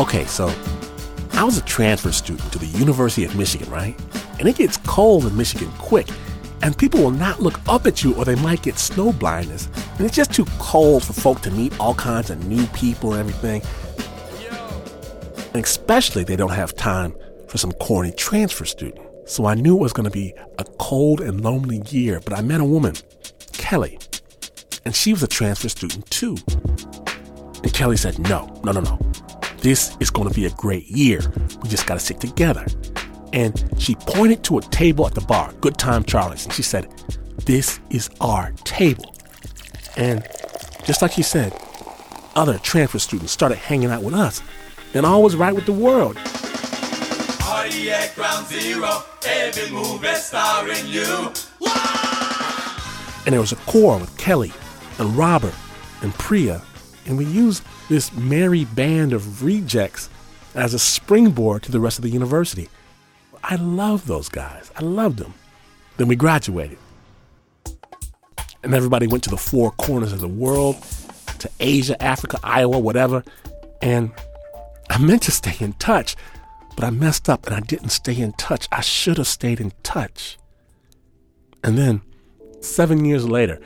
Okay, so I was a transfer student to the University of Michigan, right? And it gets cold in Michigan quick, and people will not look up at you or they might get snow blindness. And it's just too cold for folk to meet all kinds of new people and everything. And especially they don't have time for some corny transfer student. So I knew it was going to be a cold and lonely year, but I met a woman, Kelly, and she was a transfer student too. And Kelly said, No, no, no, no. This is going to be a great year. We just got to stick together. And she pointed to a table at the bar, Good Time Charlie's, and she said, This is our table. And just like she said, other transfer students started hanging out with us, and all was right with the world. Ground zero, every starring you. And there was a core with Kelly and Robert and Priya, and we used this merry band of rejects as a springboard to the rest of the university. I loved those guys. I loved them. Then we graduated. And everybody went to the four corners of the world, to Asia, Africa, Iowa, whatever. And I meant to stay in touch, but I messed up and I didn't stay in touch. I should have stayed in touch. And then, seven years later,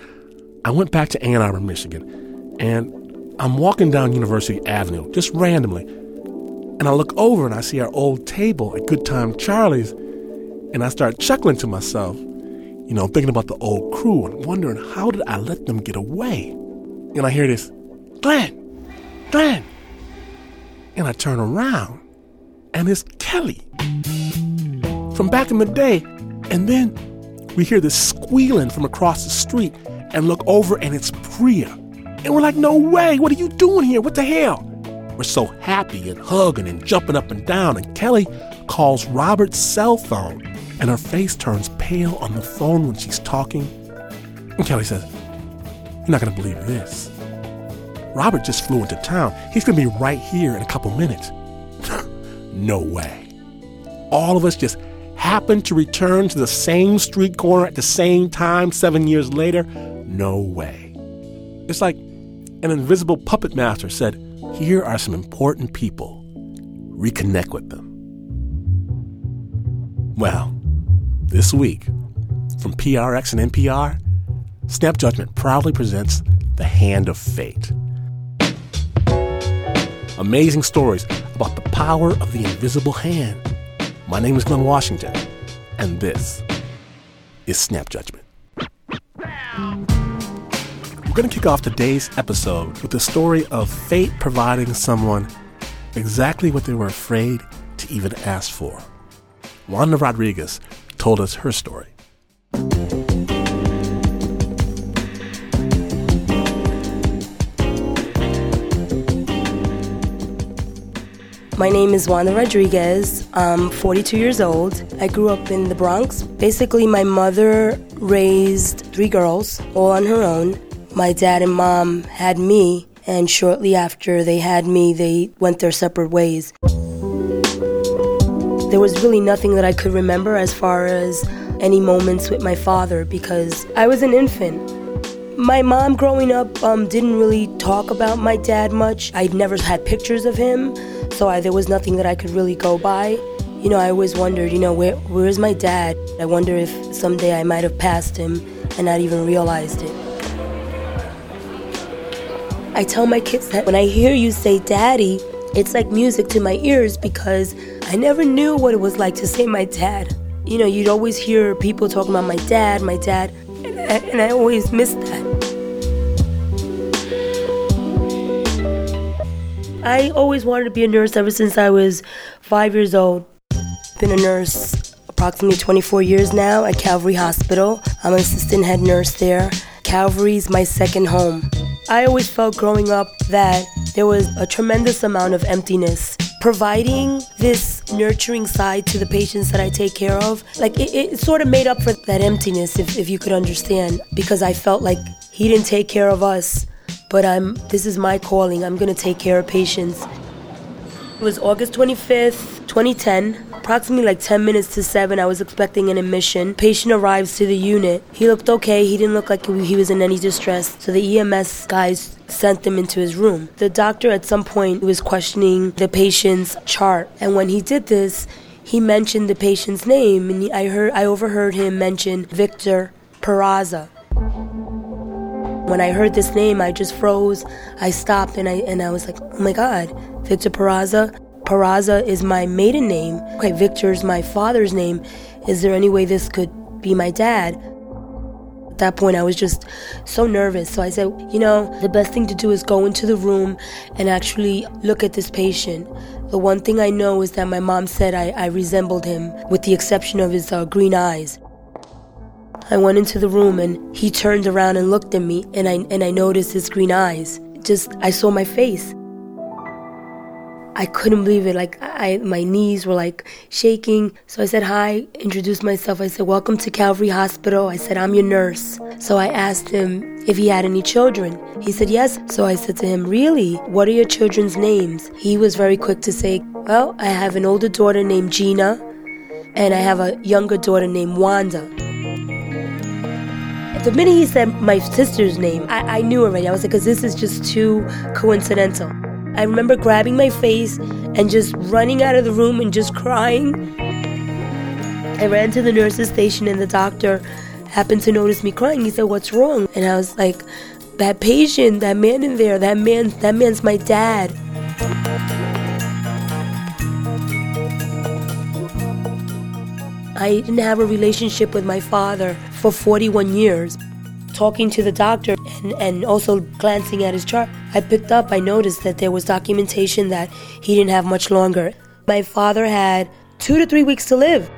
I went back to Ann Arbor, Michigan, and I'm walking down University Avenue just randomly, and I look over and I see our old table at Good Time Charlie's, and I start chuckling to myself, you know, thinking about the old crew and wondering how did I let them get away? And I hear this, Glenn, Glenn. And I turn around, and it's Kelly from back in the day. And then we hear this squealing from across the street and look over, and it's Priya. And we're like, no way, what are you doing here? What the hell? We're so happy and hugging and jumping up and down. And Kelly calls Robert's cell phone, and her face turns pale on the phone when she's talking. And Kelly says, You're not going to believe this. Robert just flew into town. He's going to be right here in a couple minutes. no way. All of us just happened to return to the same street corner at the same time seven years later. No way. It's like an invisible puppet master said, Here are some important people. Reconnect with them. Well, this week, from PRX and NPR, Snap Judgment proudly presents The Hand of Fate. Amazing stories about the power of the invisible hand. My name is Glenn Washington, and this is Snap Judgment. We're going to kick off today's episode with the story of fate providing someone exactly what they were afraid to even ask for. Wanda Rodriguez told us her story. My name is Wanda Rodriguez. I'm 42 years old. I grew up in the Bronx. Basically, my mother raised three girls, all on her own. My dad and mom had me, and shortly after they had me, they went their separate ways. There was really nothing that I could remember as far as any moments with my father because I was an infant. My mom growing up um, didn't really talk about my dad much. I'd never had pictures of him, so I, there was nothing that I could really go by. You know, I always wondered, you know, where where is my dad? I wonder if someday I might have passed him and not even realized it. I tell my kids that when I hear you say daddy, it's like music to my ears because I never knew what it was like to say my dad. You know, you'd always hear people talking about my dad, my dad, and I, and I always missed that. I always wanted to be a nurse ever since I was five years old. Been a nurse approximately 24 years now at Calvary Hospital. I'm an assistant head nurse there. Calvary's my second home. I always felt growing up that there was a tremendous amount of emptiness. Providing this nurturing side to the patients that I take care of, like it, it sort of made up for that emptiness, if, if you could understand, because I felt like he didn't take care of us, but I'm. This is my calling. I'm gonna take care of patients. It was August 25th, 2010. Approximately like 10 minutes to 7. I was expecting an admission. Patient arrives to the unit. He looked okay. He didn't look like he was in any distress. So the EMS guys sent him into his room. The doctor at some point was questioning the patient's chart. And when he did this, he mentioned the patient's name and I heard I overheard him mention Victor Peraza. When I heard this name, I just froze. I stopped and I and I was like, "Oh my god, Victor Peraza. Peraza is my maiden name. Okay, Victor's my father's name. Is there any way this could be my dad?" At that point, I was just so nervous. So I said, you know, the best thing to do is go into the room and actually look at this patient. The one thing I know is that my mom said I, I resembled him, with the exception of his uh, green eyes. I went into the room and he turned around and looked at me, and I, and I noticed his green eyes. Just, I saw my face. I couldn't believe it. Like I, my knees were like shaking. So I said hi, introduced myself. I said, "Welcome to Calvary Hospital." I said, "I'm your nurse." So I asked him if he had any children. He said yes. So I said to him, "Really? What are your children's names?" He was very quick to say, "Well, I have an older daughter named Gina, and I have a younger daughter named Wanda." The minute he said my sister's name, I, I knew already. I was like, because this is just too coincidental. I remember grabbing my face and just running out of the room and just crying. I ran to the nurse's station and the doctor happened to notice me crying. He said, "What's wrong?" And I was like, "That patient, that man in there, that man, that man's my dad." I didn't have a relationship with my father for 41 years talking to the doctor and, and also glancing at his chart, I picked up, I noticed that there was documentation that he didn't have much longer. My father had two to three weeks to live.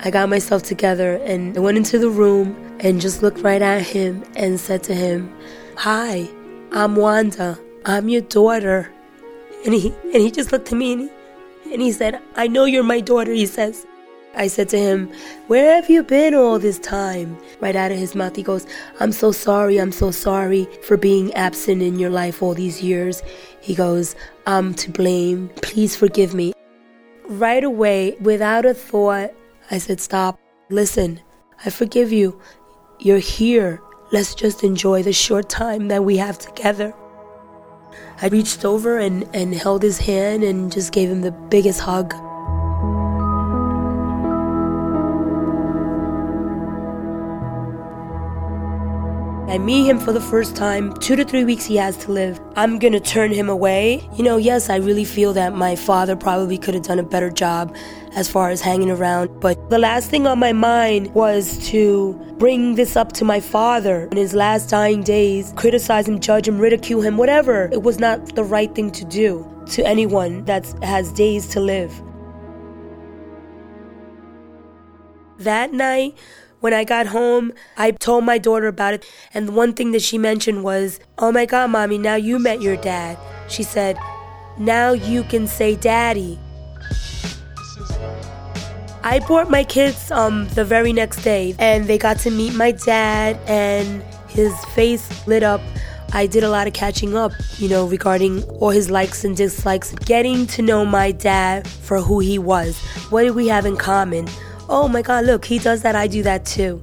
I got myself together and I went into the room and just looked right at him and said to him, Hi, I'm Wanda. I'm your daughter. And he and he just looked at me and he, and he said, I know you're my daughter, he says. I said to him, Where have you been all this time? Right out of his mouth, he goes, I'm so sorry, I'm so sorry for being absent in your life all these years. He goes, I'm to blame. Please forgive me. Right away, without a thought, I said, Stop. Listen, I forgive you. You're here. Let's just enjoy the short time that we have together. I reached over and, and held his hand and just gave him the biggest hug. I meet him for the first time, two to three weeks he has to live. I'm gonna turn him away. You know, yes, I really feel that my father probably could have done a better job as far as hanging around. But the last thing on my mind was to bring this up to my father in his last dying days, criticize him, judge him, ridicule him, whatever. It was not the right thing to do to anyone that has days to live. That night, when I got home, I told my daughter about it, and the one thing that she mentioned was, Oh my god, mommy, now you met your dad. She said, Now you can say daddy. I brought my kids um, the very next day, and they got to meet my dad, and his face lit up. I did a lot of catching up, you know, regarding all his likes and dislikes, getting to know my dad for who he was. What did we have in common? Oh my God, look, he does that, I do that too.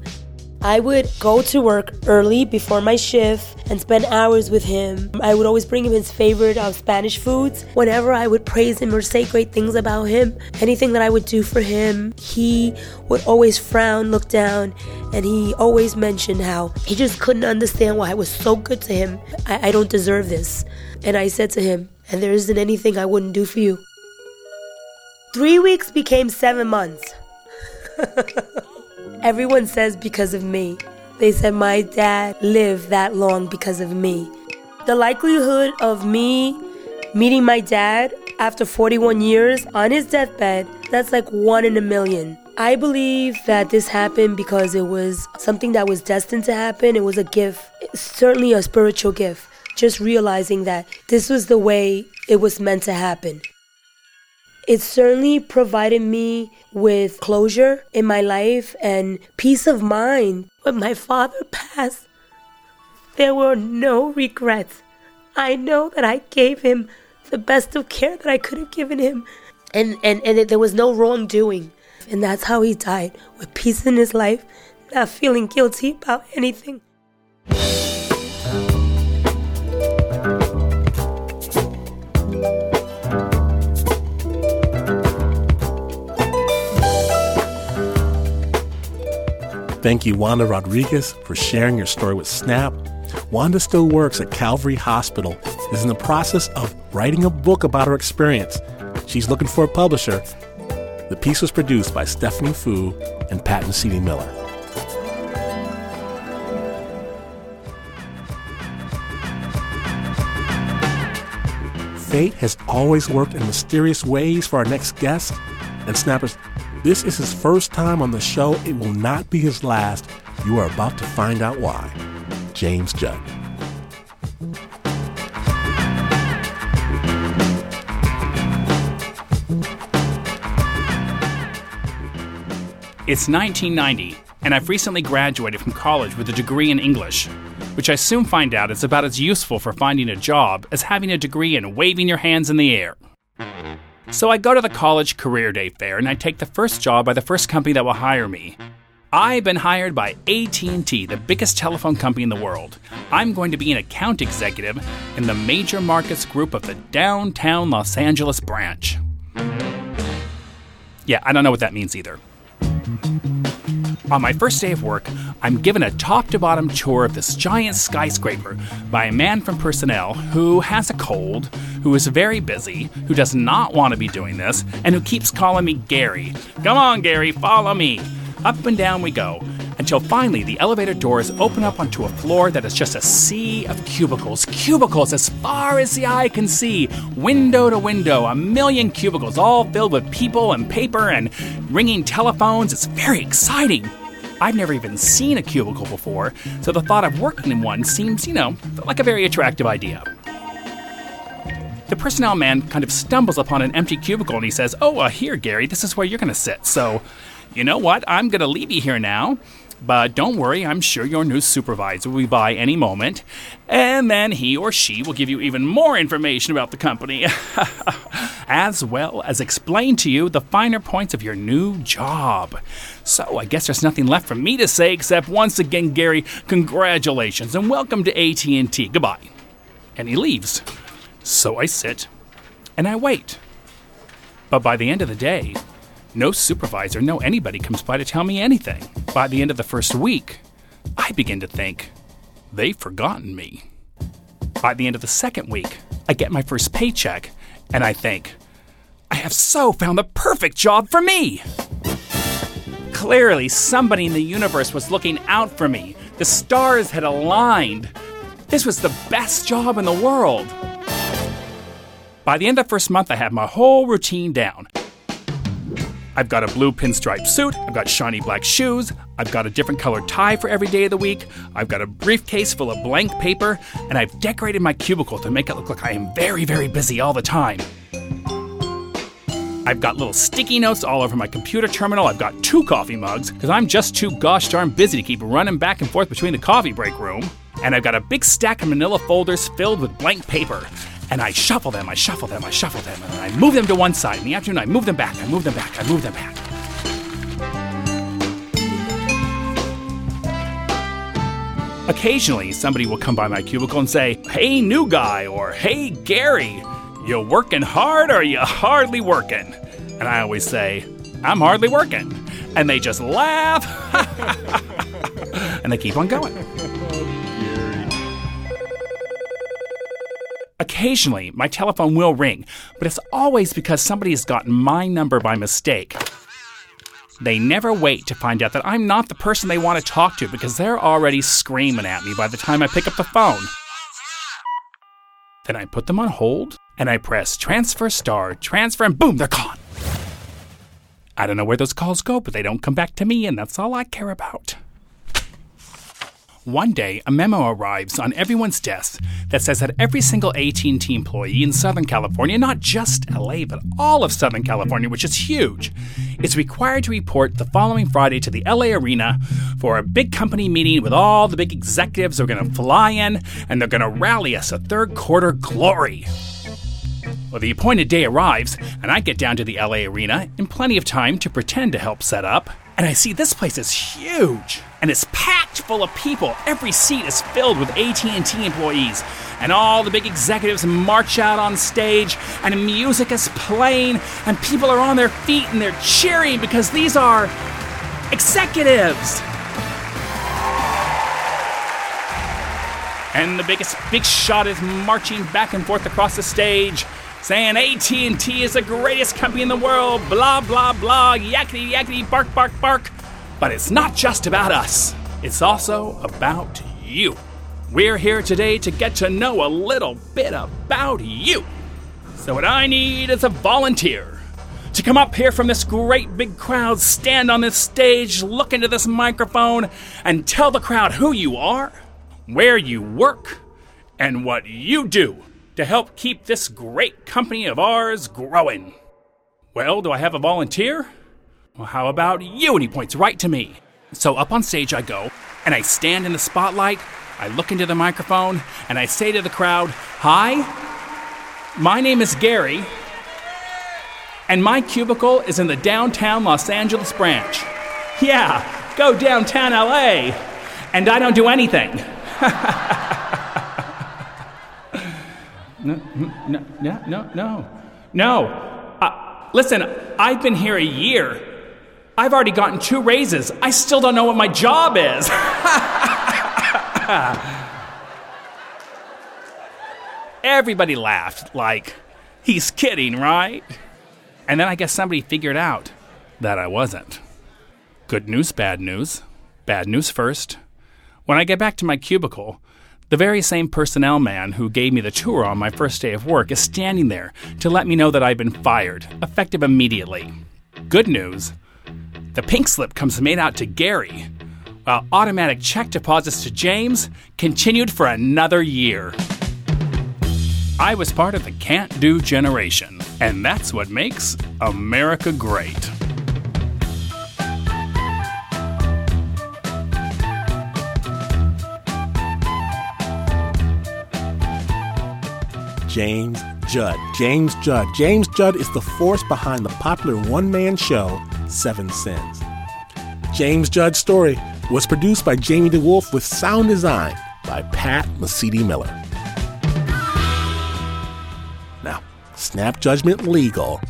I would go to work early before my shift and spend hours with him. I would always bring him his favorite uh, Spanish foods. Whenever I would praise him or say great things about him, anything that I would do for him, he would always frown, look down, and he always mentioned how he just couldn't understand why I was so good to him. I, I don't deserve this. And I said to him, and there isn't anything I wouldn't do for you. Three weeks became seven months. Everyone says because of me. They said my dad lived that long because of me. The likelihood of me meeting my dad after 41 years on his deathbed, that's like one in a million. I believe that this happened because it was something that was destined to happen. It was a gift, certainly a spiritual gift. Just realizing that this was the way it was meant to happen. It certainly provided me with closure in my life and peace of mind. When my father passed, there were no regrets. I know that I gave him the best of care that I could have given him. And, and, and there was no wrongdoing. And that's how he died, with peace in his life, not feeling guilty about anything. Thank you, Wanda Rodriguez, for sharing your story with Snap. Wanda still works at Calvary Hospital, is in the process of writing a book about her experience. She's looking for a publisher. The piece was produced by Stephanie Fu and Pat Mesiti-Miller. Fate has always worked in mysterious ways for our next guest. And Snappers, this is his first time on the show. It will not be his last. You are about to find out why. James Judd. It's 1990, and I've recently graduated from college with a degree in English, which I soon find out is about as useful for finding a job as having a degree in waving your hands in the air. So I go to the college career day fair and I take the first job by the first company that will hire me. I've been hired by AT&T, the biggest telephone company in the world. I'm going to be an account executive in the major markets group of the downtown Los Angeles branch. Yeah, I don't know what that means either. On my first day of work, I'm given a top to bottom tour of this giant skyscraper by a man from personnel who has a cold, who is very busy, who does not want to be doing this, and who keeps calling me Gary. Come on, Gary, follow me. Up and down we go, until finally the elevator doors open up onto a floor that is just a sea of cubicles. Cubicles as far as the eye can see, window to window, a million cubicles, all filled with people and paper and ringing telephones. It's very exciting. I've never even seen a cubicle before, so the thought of working in one seems, you know, like a very attractive idea. The personnel man kind of stumbles upon an empty cubicle and he says, Oh, uh, here, Gary, this is where you're going to sit. So, you know what? I'm going to leave you here now. But don't worry, I'm sure your new supervisor will be by any moment. And then he or she will give you even more information about the company, as well as explain to you the finer points of your new job. So I guess there's nothing left for me to say except once again, Gary, congratulations and welcome to AT&T. Goodbye. And he leaves. So I sit and I wait. But by the end of the day, no supervisor, no anybody comes by to tell me anything. By the end of the first week, I begin to think they've forgotten me. By the end of the second week, I get my first paycheck and I think, I have so found the perfect job for me. Clearly, somebody in the universe was looking out for me. The stars had aligned. This was the best job in the world. By the end of the first month, I have my whole routine down. I've got a blue pinstripe suit, I've got shiny black shoes, I've got a different colored tie for every day of the week, I've got a briefcase full of blank paper, and I've decorated my cubicle to make it look like I am very, very busy all the time. I've got little sticky notes all over my computer terminal. I've got two coffee mugs because I'm just too gosh darn busy to keep running back and forth between the coffee break room. And I've got a big stack of manila folders filled with blank paper. And I shuffle them, I shuffle them, I shuffle them, and I move them to one side. In the afternoon, I move them back, I move them back, I move them back. Occasionally, somebody will come by my cubicle and say, Hey, new guy, or Hey, Gary, you working hard or you hardly working? And I always say, I'm hardly working. And they just laugh, and they keep on going. Occasionally, my telephone will ring, but it's always because somebody has gotten my number by mistake. They never wait to find out that I'm not the person they want to talk to because they're already screaming at me by the time I pick up the phone. Then I put them on hold and I press transfer star, transfer, and boom, they're gone. I don't know where those calls go, but they don't come back to me, and that's all I care about. One day, a memo arrives on everyone's desk that says that every single AT&T employee in Southern California, not just LA, but all of Southern California, which is huge, is required to report the following Friday to the LA Arena for a big company meeting with all the big executives who are going to fly in and they're going to rally us a third quarter glory. Well, the appointed day arrives, and I get down to the LA arena in plenty of time to pretend to help set up. And I see this place is huge, and it's packed full of people. Every seat is filled with AT&T employees, and all the big executives march out on stage, and music is playing, and people are on their feet and they're cheering because these are executives. And the biggest big shot is marching back and forth across the stage, saying AT&T is the greatest company in the world, blah blah blah, yakety yakety bark bark bark. But it's not just about us. It's also about you. We're here today to get to know a little bit about you. So what I need is a volunteer to come up here from this great big crowd, stand on this stage, look into this microphone, and tell the crowd who you are, where you work, and what you do to help keep this great company of ours growing. Well, do I have a volunteer? Well, how about you? And he points right to me. So up on stage I go, and I stand in the spotlight, I look into the microphone, and I say to the crowd, Hi, my name is Gary, and my cubicle is in the downtown Los Angeles branch. Yeah, go downtown LA, and I don't do anything. no, no, no, no, no. No. Uh, listen, I've been here a year. I've already gotten two raises. I still don't know what my job is. Everybody laughed, like, he's kidding, right? And then I guess somebody figured out that I wasn't. Good news, bad news. Bad news first. When I get back to my cubicle, the very same personnel man who gave me the tour on my first day of work is standing there to let me know that I've been fired, effective immediately. Good news the pink slip comes made out to Gary, while automatic check deposits to James continued for another year. I was part of the can't do generation, and that's what makes America great. James Judd. James Judd. James Judd is the force behind the popular one man show, Seven Sins. James Judd's story was produced by Jamie DeWolf with sound design by Pat Mesiti-Miller. Now, Snap Judgment Legal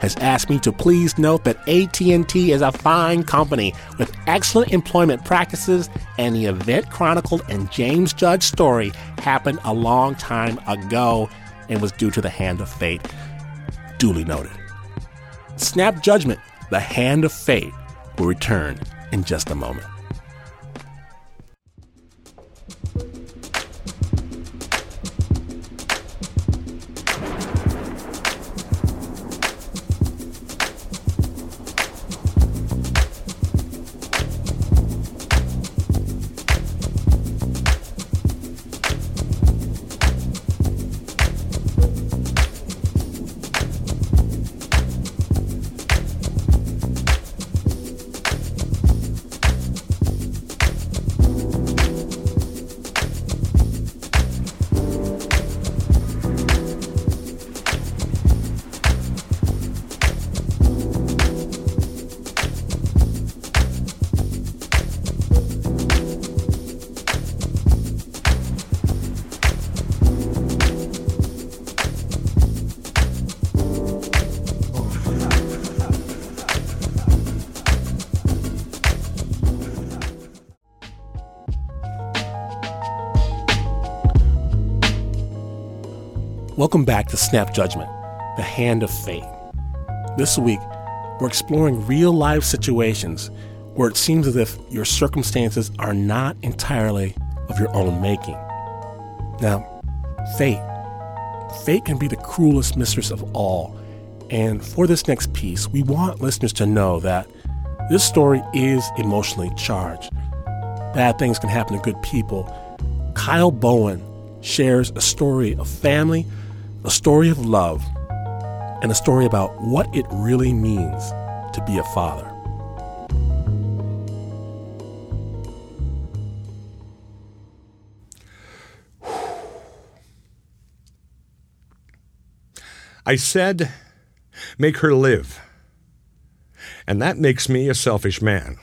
has asked me to please note that AT&T is a fine company with excellent employment practices and the event chronicled in James Judd's story happened a long time ago and was due to the hand of fate. Duly noted. Snap Judgment, the hand of fate, will return in just a moment. Welcome back to Snap Judgment, the hand of fate. This week, we're exploring real life situations where it seems as if your circumstances are not entirely of your own making. Now, fate. Fate can be the cruelest mistress of all. And for this next piece, we want listeners to know that this story is emotionally charged. Bad things can happen to good people. Kyle Bowen shares a story of family a story of love, and a story about what it really means to be a father. I said, make her live. And that makes me a selfish man.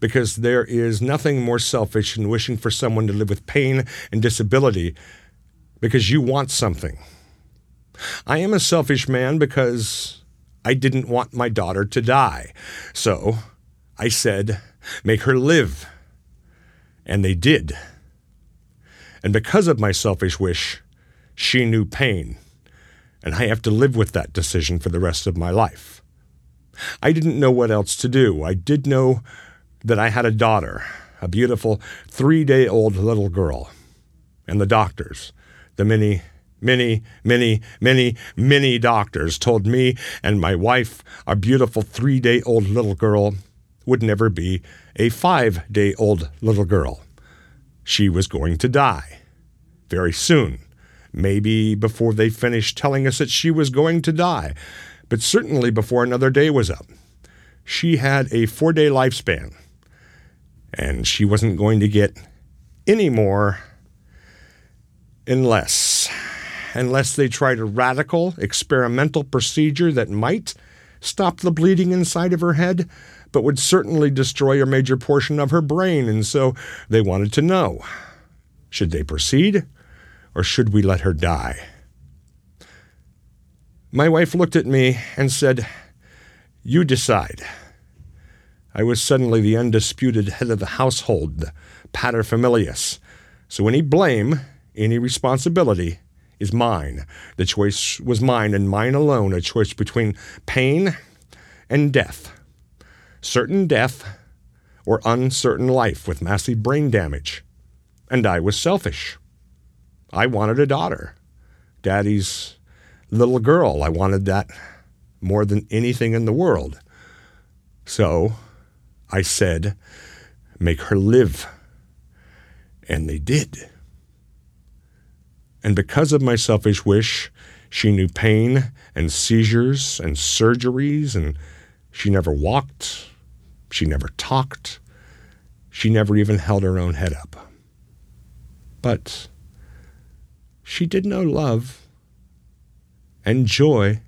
Because there is nothing more selfish than wishing for someone to live with pain and disability because you want something. I am a selfish man because I didn't want my daughter to die. So I said, make her live. And they did. And because of my selfish wish, she knew pain. And I have to live with that decision for the rest of my life. I didn't know what else to do. I did know that I had a daughter, a beautiful three day old little girl. And the doctors, the many, many, many, many, many doctors told me and my wife, our beautiful three day old little girl, would never be a five day old little girl. She was going to die very soon. Maybe before they finished telling us that she was going to die, but certainly before another day was up. She had a four day lifespan, and she wasn't going to get any more unless unless they tried a radical experimental procedure that might stop the bleeding inside of her head but would certainly destroy a major portion of her brain. And so they wanted to know should they proceed or should we let her die? My wife looked at me and said you decide. I was suddenly the undisputed head of the household, the paterfamilias. So any blame, any responsibility is mine. The choice was mine and mine alone, a choice between pain and death. Certain death or uncertain life with massive brain damage. And I was selfish. I wanted a daughter. Daddy's little girl. I wanted that more than anything in the world. So I said, make her live. And they did. And because of my selfish wish, she knew pain and seizures and surgeries, and she never walked, she never talked, she never even held her own head up. But she did know love and joy,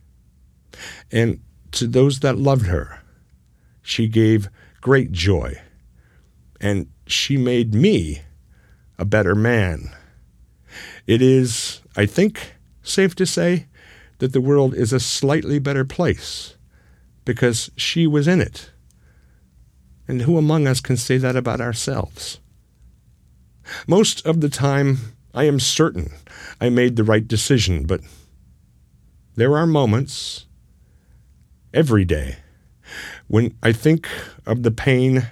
and to those that loved her, she gave great joy. And she made me a better man. It is, I think, safe to say that the world is a slightly better place because she was in it. And who among us can say that about ourselves? Most of the time, I am certain I made the right decision, but there are moments every day when I think of the pain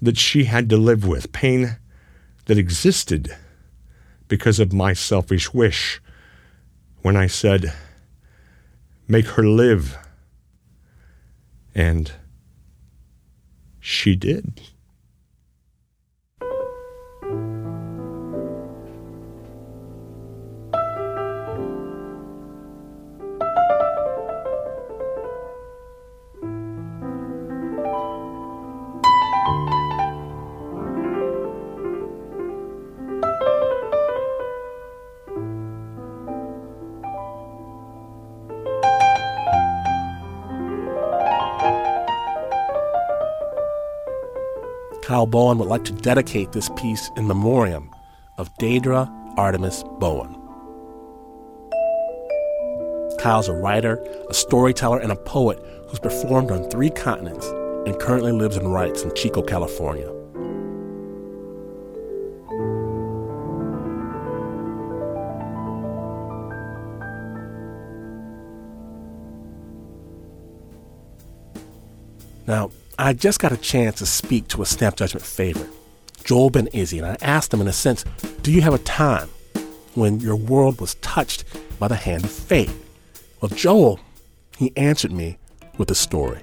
that she had to live with, pain that existed because of my selfish wish, when I said, Make her live. And she did. Kyle Bowen would like to dedicate this piece in memoriam of Deidre Artemis Bowen. Kyle's a writer, a storyteller, and a poet who's performed on three continents and currently lives and writes in Chico, California. I just got a chance to speak to a Snap Judgment favorite, Joel Ben Izzy, and I asked him, in a sense, do you have a time when your world was touched by the hand of fate? Well, Joel, he answered me with a story.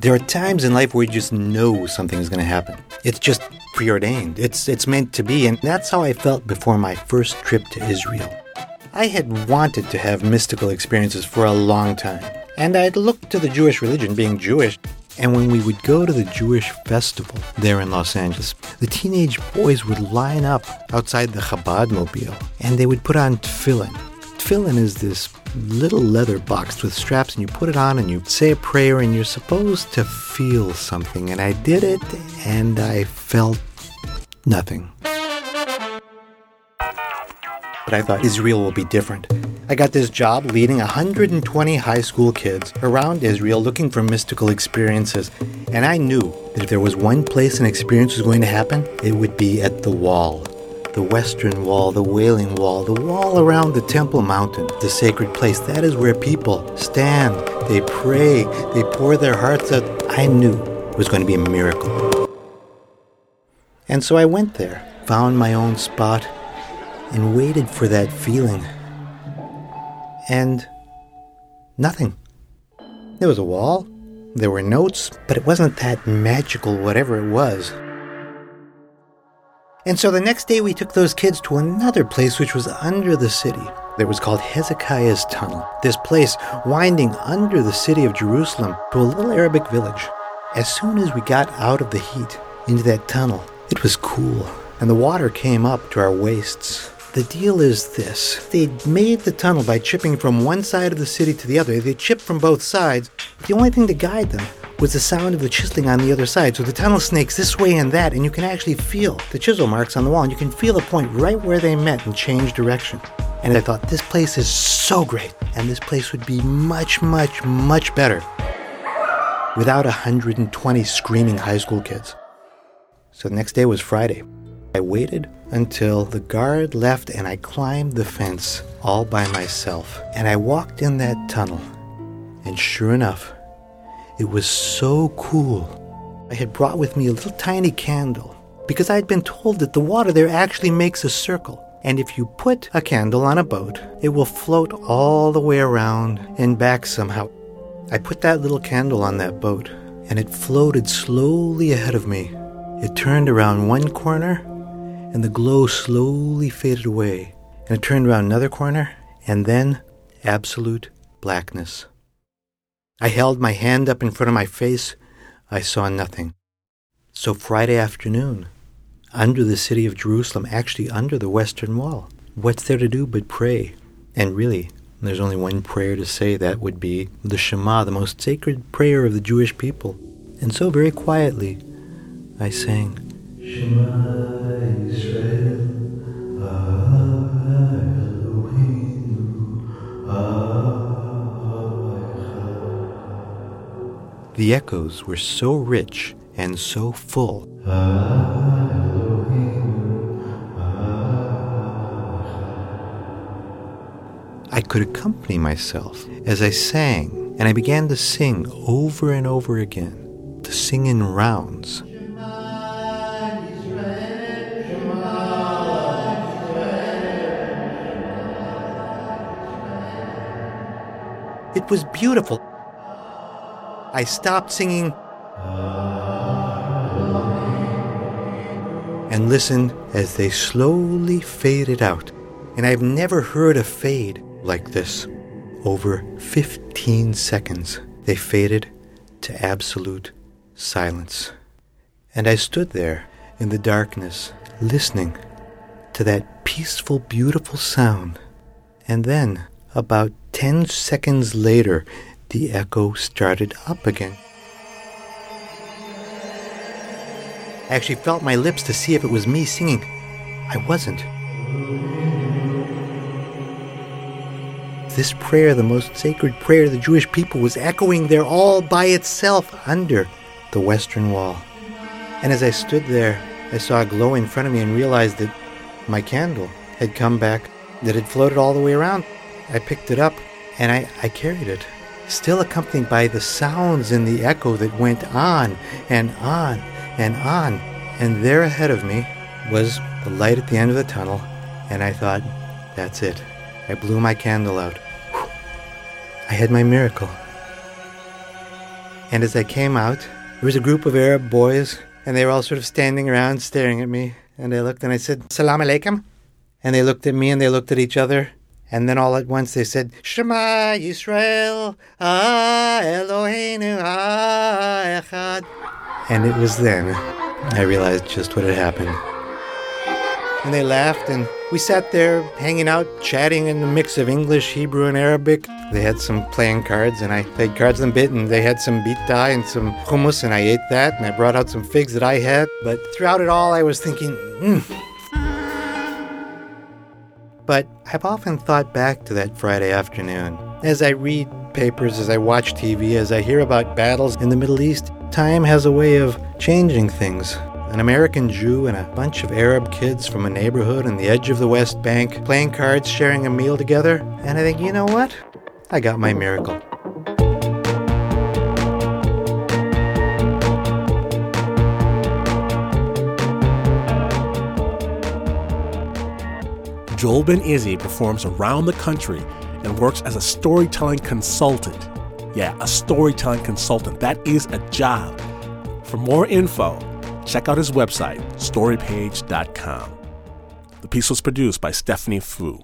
There are times in life where you just know something is going to happen. It's just preordained. It's it's meant to be, and that's how I felt before my first trip to Israel. I had wanted to have mystical experiences for a long time, and I'd looked to the Jewish religion, being Jewish, And when we would go to the Jewish festival there in Los Angeles, the teenage boys would line up outside the Chabad mobile and they would put on tefillin. Tefillin is this little leather box with straps, and you put it on and you say a prayer, and you're supposed to feel something. And I did it, and I felt nothing. But I thought Israel will be different. I got this job leading 120 high school kids around Israel looking for mystical experiences. And I knew that if there was one place an experience was going to happen, it would be at the wall. The Western Wall, the Wailing Wall, the wall around the Temple Mountain, the sacred place. That is where people stand, they pray, they pour their hearts out. I knew it was going to be a miracle. And so I went there, found my own spot, and waited for that feeling. And nothing. There was a wall, there were notes, but it wasn't that magical, whatever it was. And so the next day we took those kids to another place which was under the city. It was called Hezekiah's Tunnel. This place winding under the city of Jerusalem to a little Arabic village. As soon as we got out of the heat into that tunnel, it was cool, and the water came up to our waists. The deal is this they made the tunnel by chipping from one side of the city to the other. They chipped from both sides, the only thing to guide them was the sound of the chiseling on the other side. So the tunnel snakes this way and that, and you can actually feel the chisel marks on the wall, and you can feel the point right where they met and change direction. And I thought, this place is so great, and this place would be much, much, much better without 120 screaming high school kids. So the next day was Friday. I waited until the guard left and I climbed the fence all by myself. And I walked in that tunnel. And sure enough, it was so cool. I had brought with me a little tiny candle because I had been told that the water there actually makes a circle. And if you put a candle on a boat, it will float all the way around and back somehow. I put that little candle on that boat, and it floated slowly ahead of me. It turned around one corner, and the glow slowly faded away. And it turned around another corner, and then absolute blackness. I held my hand up in front of my face. I saw nothing. So Friday afternoon, under the city of Jerusalem, actually under the Western Wall, what's there to do but pray? And really, there's only one prayer to say that would be the Shema, the most sacred prayer of the Jewish people. And so very quietly, I sang, The echoes were so rich and so full. I could accompany myself as I sang, and I began to sing over and over again, to sing in rounds. It was beautiful. I stopped singing and listened as they slowly faded out. And I've never heard a fade like this. Over 15 seconds, they faded to absolute silence. And I stood there in the darkness, listening to that peaceful, beautiful sound. And then, about 10 seconds later, the echo started up again. I actually felt my lips to see if it was me singing. I wasn't. This prayer, the most sacred prayer of the Jewish people, was echoing there all by itself under the Western Wall. And as I stood there, I saw a glow in front of me and realized that my candle had come back, that had floated all the way around. I picked it up and I, I carried it still accompanied by the sounds and the echo that went on and on and on. And there ahead of me was the light at the end of the tunnel, and I thought, that's it. I blew my candle out. I had my miracle. And as I came out, there was a group of Arab boys, and they were all sort of standing around staring at me. And I looked and I said, Salam alaikum. And they looked at me and they looked at each other, And then all at once they said, Shema Yisrael, Ah Eloheinu, Ah Echad. And it was then I realized just what had happened. And they laughed, and we sat there hanging out, chatting in a mix of English, Hebrew, and Arabic. They had some playing cards, and I played cards a bit, and they had some pita and some hummus, and I ate that, and I brought out some figs that I had. But throughout it all, I was thinking, mm. But I've often thought back to that Friday afternoon. As I read papers, as I watch TV, as I hear about battles in the Middle East, time has a way of changing things an American Jew and a bunch of Arab kids from a neighborhood on the edge of the West Bank playing cards, sharing a meal together. And I think, you know what? I got my miracle. Joel Ben Izzy performs around the country and works as a storytelling consultant. Yeah, a storytelling consultant. That is a job. For more info, check out his website, storypage.com. The piece was produced by Stephanie Foo.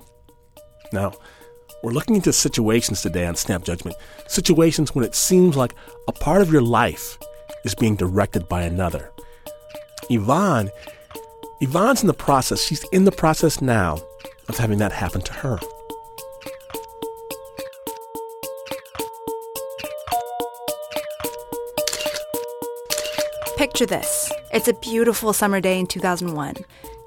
Now, we're looking into situations today on Snap Judgment, situations when it seems like a part of your life is being directed by another. Yvonne, Yvonne's in the process, she's in the process now of having that happen to her. Picture this. It's a beautiful summer day in 2001.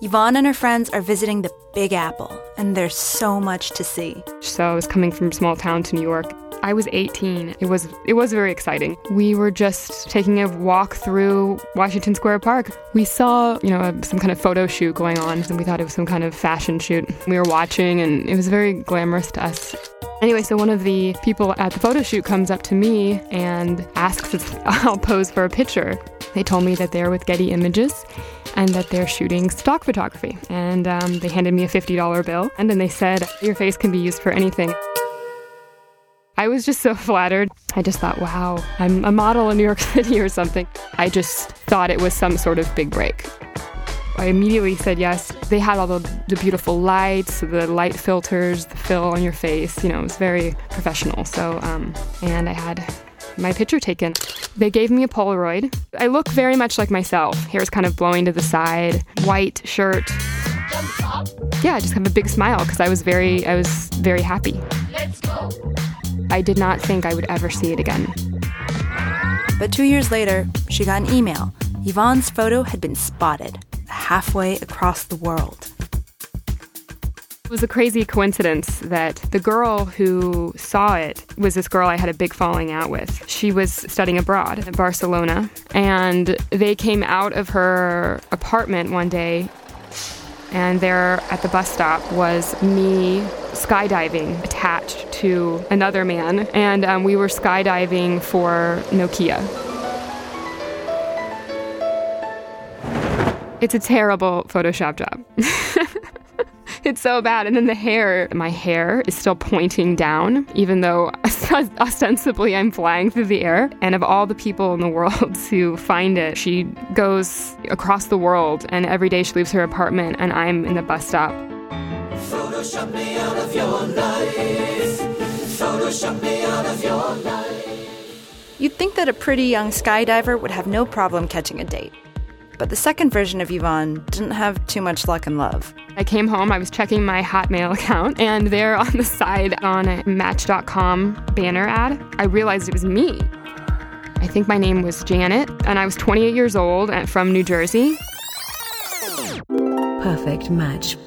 Yvonne and her friends are visiting the Big Apple, and there's so much to see. So I was coming from small town to New York. I was 18. It was it was very exciting. We were just taking a walk through Washington Square Park. We saw, you know, some kind of photo shoot going on, and we thought it was some kind of fashion shoot. We were watching, and it was very glamorous to us. Anyway, so one of the people at the photo shoot comes up to me and asks if I'll pose for a picture. They told me that they're with Getty Images and that they're shooting stock photography. And um, they handed me a $50 bill and then they said, Your face can be used for anything. I was just so flattered. I just thought, wow, I'm a model in New York City or something. I just thought it was some sort of big break. I immediately said yes. They had all the, the beautiful lights, the light filters, the fill on your face. You know, it was very professional. So, um, and I had my picture taken. They gave me a Polaroid. I look very much like myself. Hair's kind of blowing to the side, white shirt. Yeah, I just have a big smile because I was very, I was very happy. I did not think I would ever see it again. But two years later, she got an email. Yvonne's photo had been spotted halfway across the world. It was a crazy coincidence that the girl who saw it was this girl I had a big falling out with. She was studying abroad in Barcelona, and they came out of her apartment one day, and there at the bus stop was me skydiving attached to another man, and um, we were skydiving for Nokia. It's a terrible Photoshop job. it's so bad. And then the hair, my hair is still pointing down, even though ostensibly I'm flying through the air. And of all the people in the world who find it, she goes across the world and every day she leaves her apartment and I'm in the bus stop. Photoshop me out of your life. Photoshop me out of your life. You'd think that a pretty young skydiver would have no problem catching a date. But the second version of Yvonne didn't have too much luck in love. I came home, I was checking my Hotmail account, and there on the side on a Match.com banner ad, I realized it was me. I think my name was Janet, and I was 28 years old and from New Jersey. Perfect match.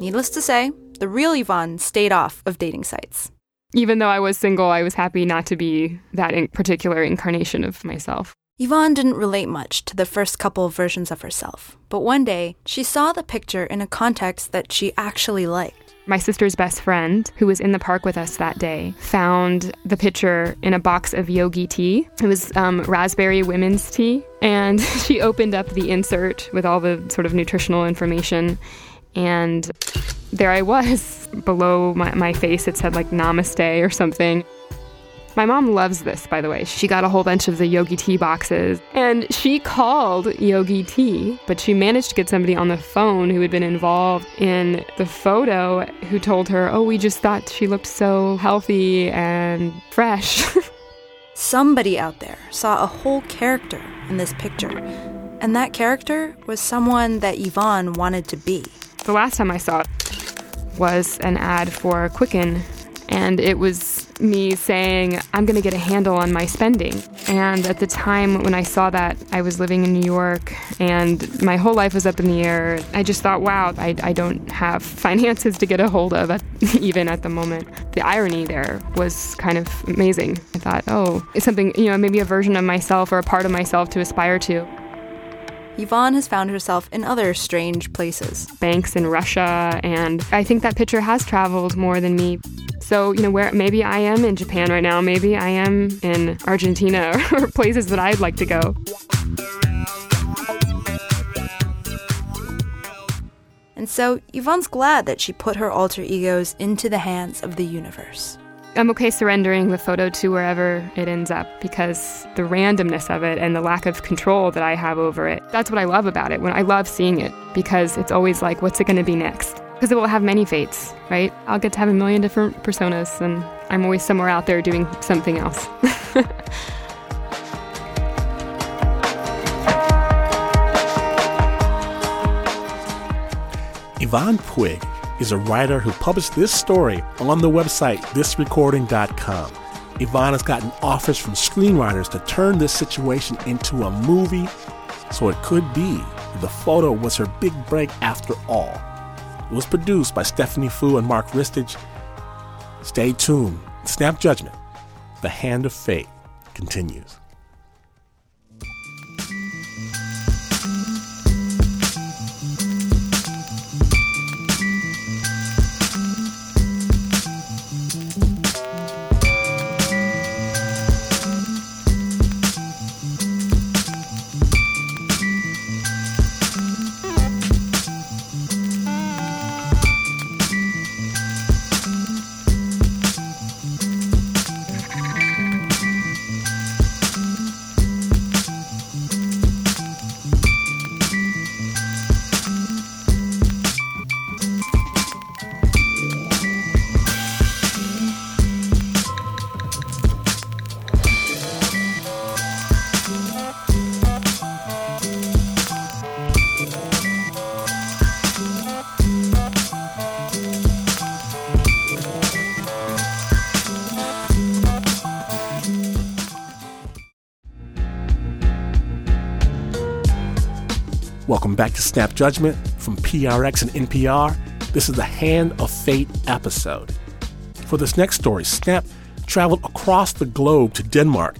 Needless to say, the real Yvonne stayed off of dating sites. Even though I was single, I was happy not to be that in particular incarnation of myself. Yvonne didn't relate much to the first couple versions of herself, but one day she saw the picture in a context that she actually liked. My sister's best friend, who was in the park with us that day, found the picture in a box of yogi tea. It was um, raspberry women's tea. And she opened up the insert with all the sort of nutritional information. And there I was. Below my, my face, it said like namaste or something. My mom loves this, by the way. She got a whole bunch of the Yogi Tea boxes and she called Yogi Tea, but she managed to get somebody on the phone who had been involved in the photo who told her, Oh, we just thought she looked so healthy and fresh. Somebody out there saw a whole character in this picture, and that character was someone that Yvonne wanted to be. the last time I saw it was an ad for Quicken, and it was me saying, I'm going to get a handle on my spending. And at the time when I saw that, I was living in New York and my whole life was up in the air. I just thought, wow, I, I don't have finances to get a hold of, at, even at the moment. The irony there was kind of amazing. I thought, oh, it's something, you know, maybe a version of myself or a part of myself to aspire to. Yvonne has found herself in other strange places. banks in Russia, and I think that picture has traveled more than me. So, you know, where maybe I am in Japan right now, maybe I am in Argentina or places that I'd like to go. And so Yvonne's glad that she put her alter egos into the hands of the universe. I'm okay surrendering the photo to wherever it ends up because the randomness of it and the lack of control that I have over it. That's what I love about it. When I love seeing it because it's always like what's it going to be next? Because it will have many fates, right? I'll get to have a million different personas and I'm always somewhere out there doing something else. Yvonne Puig is a writer who published this story on the website thisrecording.com. Has gotten offers from screenwriters to turn this situation into a movie, so it could be the photo was her big break after all. It was produced by Stephanie Foo and Mark Ristich. Stay tuned. Snap Judgment. The Hand of Fate continues. Back to Snap Judgment from PRX and NPR. This is the Hand of Fate episode. For this next story, Snap traveled across the globe to Denmark,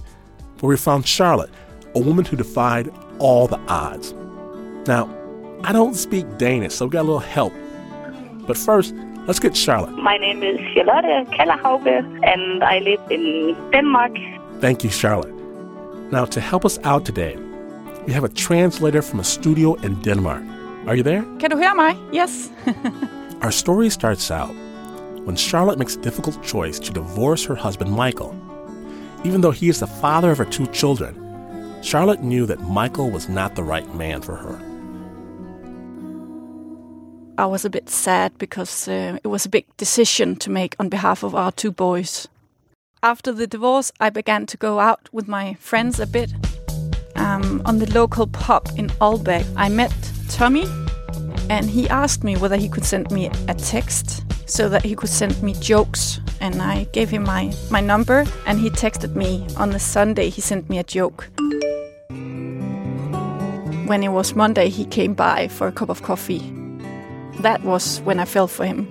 where we found Charlotte, a woman who defied all the odds. Now, I don't speak Danish, so we got a little help. But first, let's get Charlotte. My name is Charlotte Kallerhauge, and I live in Denmark. Thank you, Charlotte. Now, to help us out today, we have a translator from a studio in Denmark. Are you there? Kan du høre mig? Yes. Our story starts out when Charlotte makes a difficult choice to divorce her husband Michael. Even though he is the father of her two children, Charlotte knew that Michael was not the right man for her. I was a bit sad because uh, it was a big decision to make on behalf of our two boys. After the divorce, I began to go out with my friends a bit. Um, on the local pub in Aalborg, I met Tommy, and he asked me whether he could send me a text so that he could send me jokes. And I gave him my, my number, and he texted me on the Sunday. He sent me a joke. When it was Monday, he came by for a cup of coffee. That was when I fell for him.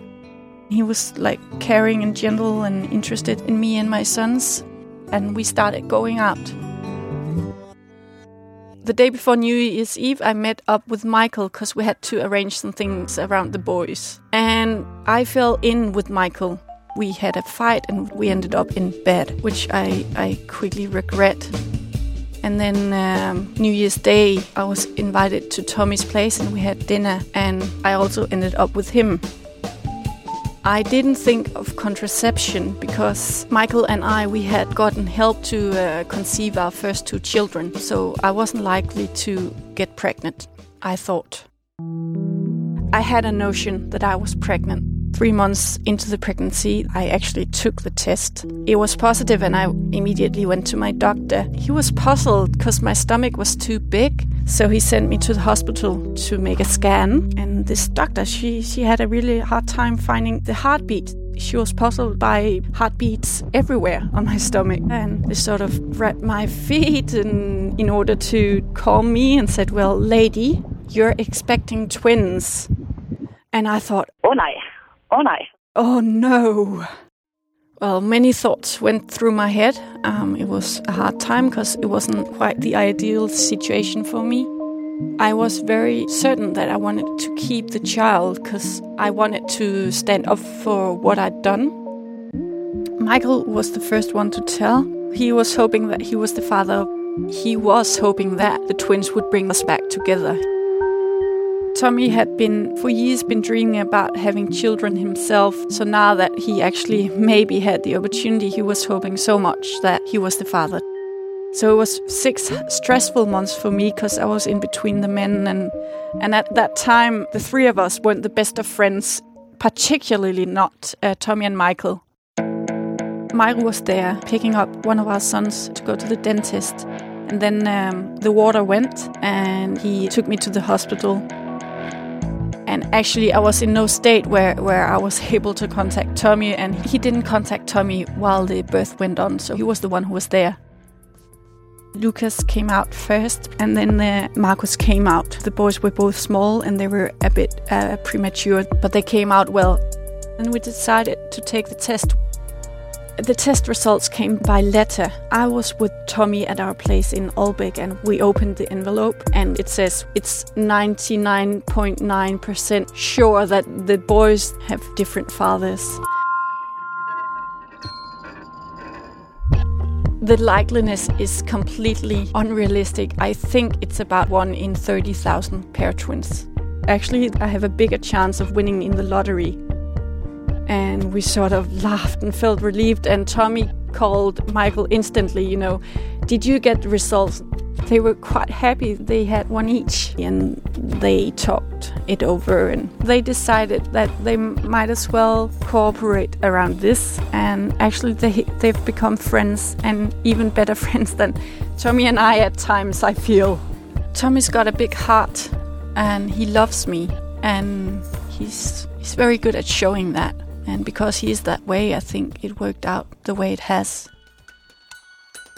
He was like caring and gentle and interested in me and my sons, and we started going out. The day before New Year's Eve, I met up with Michael because we had to arrange some things around the boys. And I fell in with Michael. We had a fight and we ended up in bed, which I, I quickly regret. And then um, New Year's Day, I was invited to Tommy's place and we had dinner, and I also ended up with him. I didn't think of contraception because Michael and I we had gotten help to uh, conceive our first two children, so I wasn't likely to get pregnant. I thought. I had a notion that I was pregnant. Three months into the pregnancy, I actually took the test. It was positive, and I immediately went to my doctor. He was puzzled because my stomach was too big, so he sent me to the hospital to make a scan. And this doctor, she, she had a really hard time finding the heartbeat. She was puzzled by heartbeats everywhere on my stomach. And they sort of wrapped my feet in, in order to calm me and said, Well, lady, you're expecting twins. And I thought, Oh no. Oh no. Oh no. Well, many thoughts went through my head. Um, it was a hard time because it wasn't quite the ideal situation for me. I was very certain that I wanted to keep the child because I wanted to stand up for what I'd done. Michael was the first one to tell. He was hoping that he was the father. He was hoping that the twins would bring us back together. Tommy had been for years been dreaming about having children himself. So now that he actually maybe had the opportunity, he was hoping so much that he was the father. So it was six stressful months for me because I was in between the men and and at that time the three of us weren't the best of friends, particularly not uh, Tommy and Michael. Michael was there picking up one of our sons to go to the dentist. And then um, the water went and he took me to the hospital and actually I was in no state where, where I was able to contact Tommy and he didn't contact Tommy while the birth went on so he was the one who was there. Lucas came out first and then uh, Marcus came out. The boys were both small and they were a bit uh, premature but they came out well. And we decided to take the test. The test results came by letter. I was with Tommy at our place in Aalbæk and we opened the envelope and it says it's 99.9% sure that the boys have different fathers. The likeliness is completely unrealistic. I think it's about 1 in 30,000 pair twins. Actually, I have a bigger chance of winning in the lottery and we sort of laughed and felt relieved. And Tommy called Michael instantly, you know, did you get results? They were quite happy. They had one each, and they talked it over, and they decided that they might as well cooperate around this. And actually, they they've become friends, and even better friends than Tommy and I at times. I feel Tommy's got a big heart, and he loves me, and he's he's very good at showing that. And because he is that way, I think it worked out the way it has.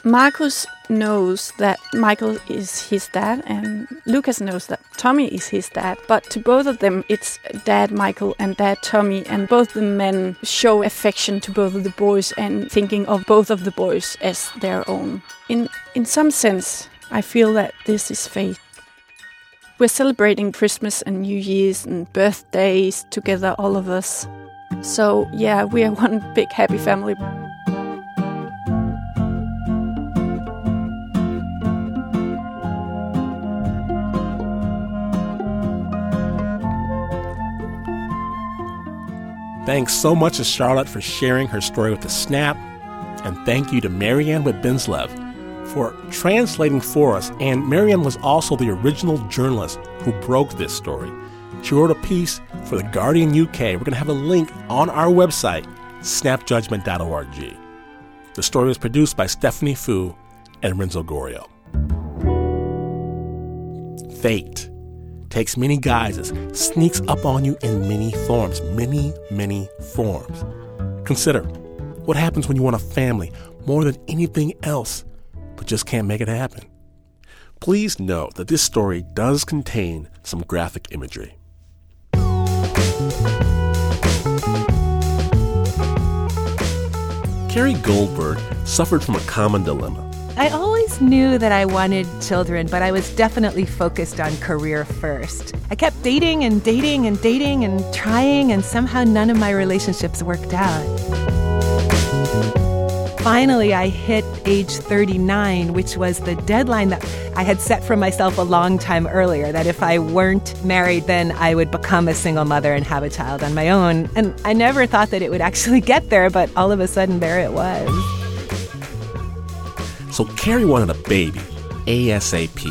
Marcus knows that Michael is his dad, and Lucas knows that Tommy is his dad. But to both of them, it's dad Michael and dad Tommy, and both the men show affection to both of the boys and thinking of both of the boys as their own. In in some sense, I feel that this is fate. We're celebrating Christmas and New Year's and birthdays together, all of us. So, yeah, we are one big happy family. Thanks so much to Charlotte for sharing her story with the Snap, and thank you to Marianne with Benslev for translating for us. And Marianne was also the original journalist who broke this story. She wrote a piece for The Guardian UK. We're going to have a link on our website, snapjudgment.org. The story was produced by Stephanie Foo and Renzo Gorio. Fate takes many guises, sneaks up on you in many forms, many, many forms. Consider what happens when you want a family more than anything else, but just can't make it happen. Please note that this story does contain some graphic imagery. Carey Goldberg suffered from a common dilemma. I always knew that I wanted children, but I was definitely focused on career first. I kept dating and dating and dating and trying, and somehow none of my relationships worked out. Finally I hit age 39, which was the deadline that I had set for myself a long time earlier that if I weren't married, then I would become a single mother and have a child on my own. And I never thought that it would actually get there, but all of a sudden, there it was. So Carey wanted a baby, ASAP.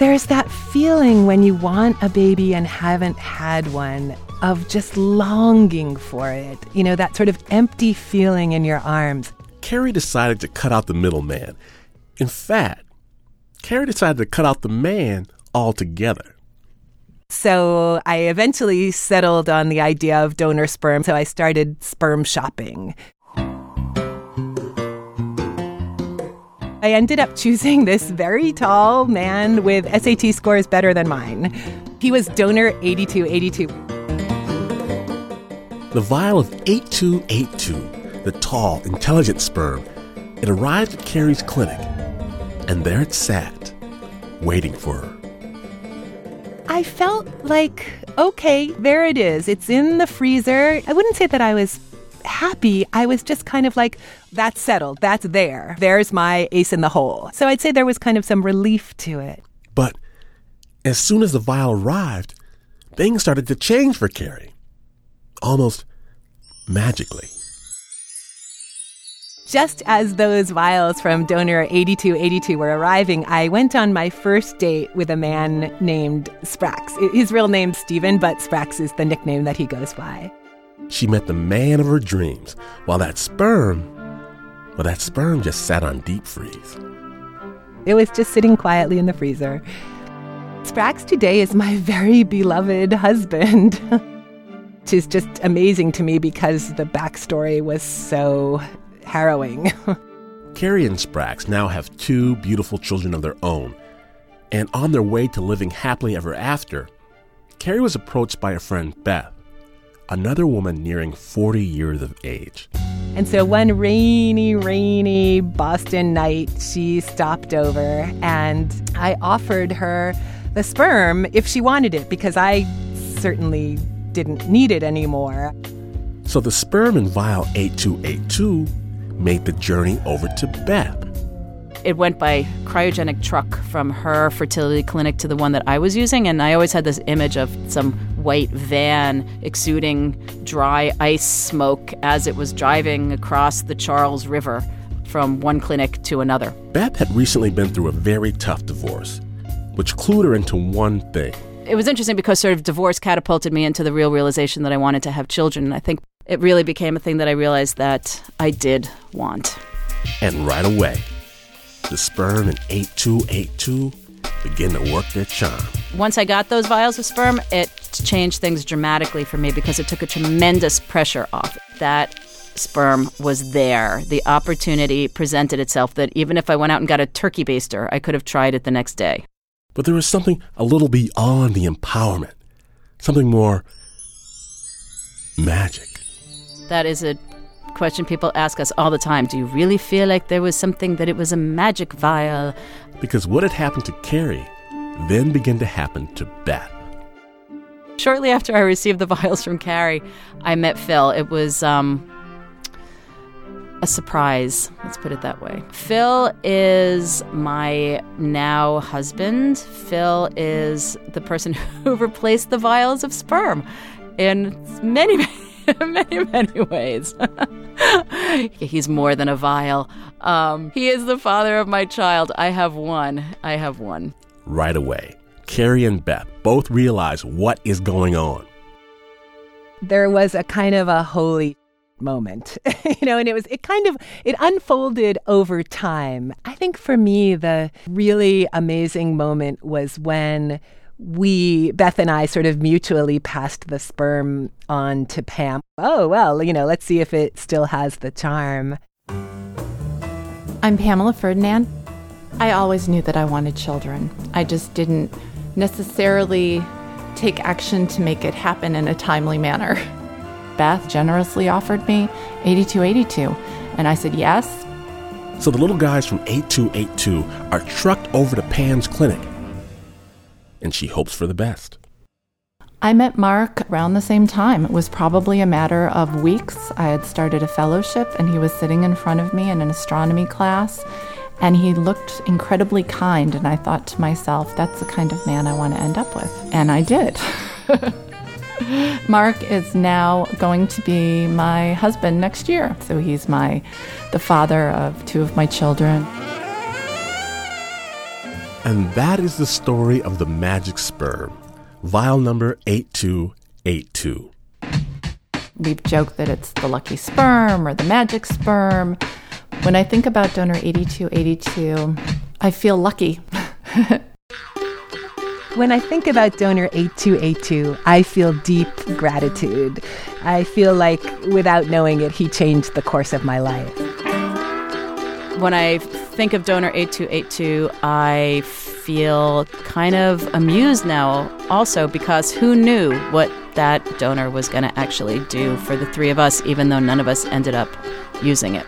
There's that feeling when you want a baby and haven't had one of just longing for it. You know, that sort of empty feeling in your arms. Carey decided to cut out the middleman. In fact, Carey decided to cut out the man altogether. So I eventually settled on the idea of donor sperm. So I started sperm shopping. I ended up choosing this very tall man with SAT scores better than mine. He was donor 8282. The vial of 8282, the tall, intelligent sperm, it arrived at Carey's clinic, and there it sat, waiting for her. I felt like, okay, there it is. It's in the freezer. I wouldn't say that I was happy. I was just kind of like, that's settled. That's there. There's my ace in the hole. So I'd say there was kind of some relief to it. But as soon as the vial arrived, things started to change for Carey. Almost magically. Just as those vials from donor 8282 were arriving, I went on my first date with a man named Sprax. His real name's Steven, but Sprax is the nickname that he goes by. She met the man of her dreams, while that sperm, well, that sperm just sat on deep freeze. It was just sitting quietly in the freezer. Sprax today is my very beloved husband. Which is just amazing to me because the backstory was so harrowing. Carey and Sprax now have two beautiful children of their own. And on their way to living happily ever after, Carey was approached by a friend, Beth, another woman nearing 40 years of age. And so one rainy, rainy Boston night, she stopped over and I offered her the sperm if she wanted it because I certainly didn't need it anymore. So the sperm in vial 8282 made the journey over to Beth. It went by cryogenic truck from her fertility clinic to the one that I was using, and I always had this image of some white van exuding dry ice smoke as it was driving across the Charles River from one clinic to another. Beth had recently been through a very tough divorce, which clued her into one thing. It was interesting because sort of divorce catapulted me into the real realization that I wanted to have children. And I think it really became a thing that I realized that I did want. And right away, the sperm in 8282 begin to work their charm. Once I got those vials of sperm, it changed things dramatically for me because it took a tremendous pressure off. That sperm was there. The opportunity presented itself that even if I went out and got a turkey baster, I could have tried it the next day. But there was something a little beyond the empowerment, something more magic. That is a question people ask us all the time. Do you really feel like there was something that it was a magic vial? Because what had happened to Carey then began to happen to Beth. Shortly after I received the vials from Carey, I met Phil. It was um, a surprise, let's put it that way. Phil is my now husband. Phil is the person who replaced the vials of sperm in many, many, many many ways. He's more than a vial. Um, he is the father of my child. I have one. I have one. Right away, Carey and Beth both realize what is going on. There was a kind of a holy moment you know and it was it kind of it unfolded over time i think for me the really amazing moment was when we beth and i sort of mutually passed the sperm on to pam oh well you know let's see if it still has the charm i'm pamela ferdinand i always knew that i wanted children i just didn't necessarily take action to make it happen in a timely manner Beth generously offered me 8282. And I said yes. So the little guys from 8282 are trucked over to Pam's clinic. And she hopes for the best. I met Mark around the same time. It was probably a matter of weeks. I had started a fellowship, and he was sitting in front of me in an astronomy class, and he looked incredibly kind. And I thought to myself, that's the kind of man I want to end up with. And I did. Mark is now going to be my husband next year. So he's my the father of two of my children. And that is the story of the magic sperm, vial number 8282. We've joked that it's the lucky sperm or the magic sperm. When I think about donor 8282, I feel lucky. When I think about donor 8282, I feel deep gratitude. I feel like without knowing it, he changed the course of my life. When I think of donor 8282, I feel kind of amused now also because who knew what that donor was going to actually do for the three of us, even though none of us ended up using it.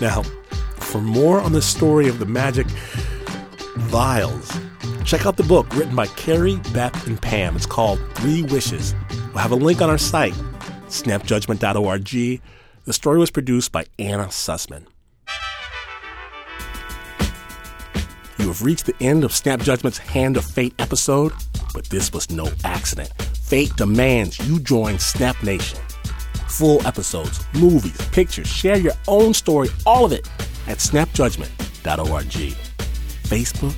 Now, for more on the story of the magic vials, check out the book written by Carey, Beth, and Pam. It's called Three Wishes. We'll have a link on our site, snapjudgment.org. The story was produced by Anna Sussman. You have reached the end of Snap Judgment's Hand of Fate episode, but this was no accident. Fate demands you join Snap Nation. Full episodes, movies, pictures, share your own story, all of it at snapjudgment.org. Facebook,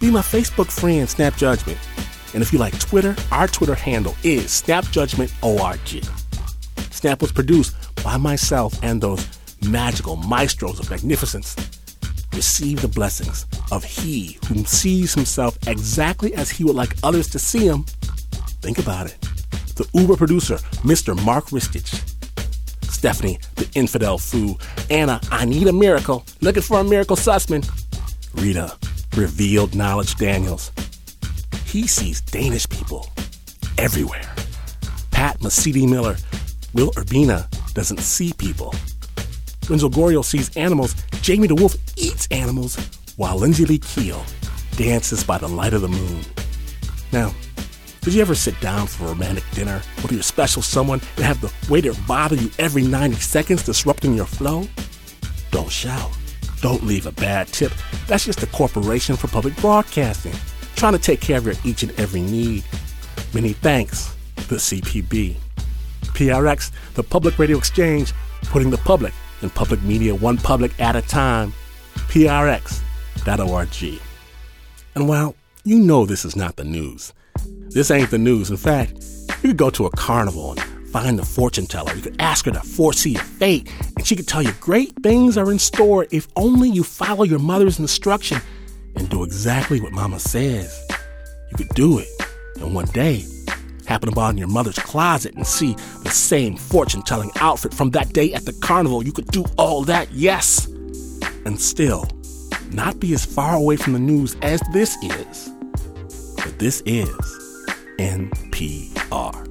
be my Facebook friend, Snap Judgment. And if you like Twitter, our Twitter handle is snapjudgmentorg. Snap was produced by myself and those magical maestros of magnificence. Receive the blessings of he whom sees himself exactly as he would like others to see him. Think about it. The Uber producer, Mr. Mark Ristich. Stephanie, the infidel fool. Anna, I need a miracle. Looking for a miracle Sussman. Rita, revealed knowledge Daniels. He sees Danish people everywhere. Pat Mesiti Miller, Will Urbina doesn't see people. Renzo Gorio sees animals. Jamie DeWolf eats animals, while Lindsay Lee Keel dances by the light of the moon. Now, did you ever sit down for a romantic dinner with your special someone and have the waiter bother you every 90 seconds, disrupting your flow? Don't shout. Don't leave a bad tip. That's just the corporation for public broadcasting, trying to take care of your each and every need. Many thanks, the CPB. PRX, the Public Radio Exchange, putting the public in public media one public at a time. PRX.org. And while you know this is not the news, this ain't the news. In fact, you could go to a carnival and find the fortune teller. You could ask her to foresee your fate, and she could tell you great things are in store if only you follow your mother's instruction and do exactly what mama says. You could do it, and one day, happen upon your mother's closet and see the same fortune telling outfit from that day at the carnival. You could do all that, yes, and still not be as far away from the news as this is. But this is NPR.